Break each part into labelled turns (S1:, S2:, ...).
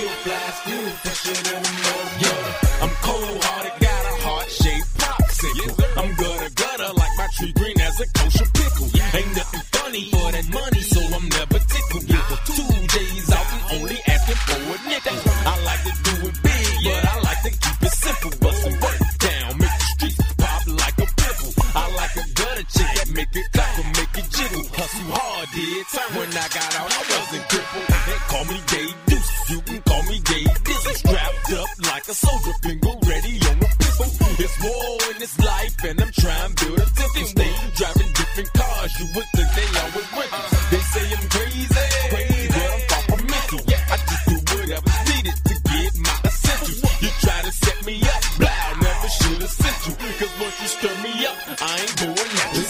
S1: still fly, still fresher than a motherfucker. I'm cold hearted, got a heart shaped popsicle. I'm gutter gutter like my tree green as a kosher when I got out, I wasn't crippled. They call me Day Deuce, you can call me Jay Dizzy. Strapped up like a soldier, finger ready on a pistol. It's war in this life, and I'm trying to build a tipping. Stay driving different cars, you would think they always with went. They say I'm crazy, crazy, but I'm far from mental. I just do whatever's needed to get my essentials. You try to set me up, blah, never should have sent you. Cause once you stir me up, I ain't going out.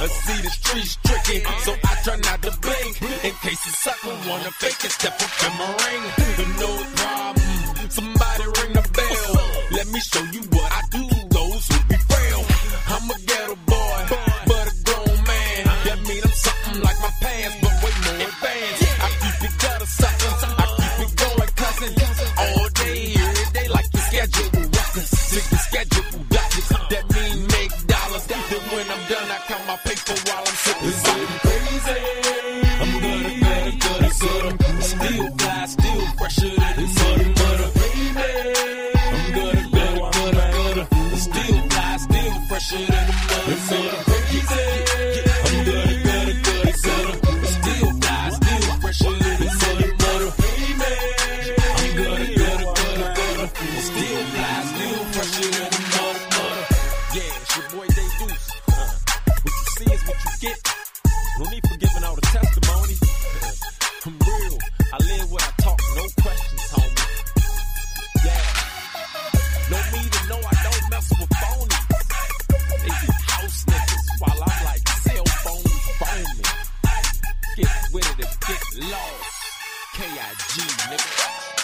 S1: I see the streets tricky, so I try not to blink. In case a sucker wanna fake it, step up in my ring. No problem, somebody ring the bell. Let me show you what I do. Those who be frail. I'm a ghetto boy, but a grown man. That mean I'm something like my pants, but way more advanced. I keep it gutter sucker, I keep it going cousin. All day, every day, like the schedule records. Take the schedule doctors. That mean make dollars. Then when I'm done, I count my paper while I'm sipping. Crazy. I'm gutter, gutter, gutter. Still fly, still fresher than the butter. I'm gutter, gutter, gutter. Still fly, still fresher than the butter, I live what I talk. No questions, homie. Yeah. Know me to know I don't mess with phonies. They be house niggas while I'm like cell phone phony. Get with it and get lost. K-I-G, nigga.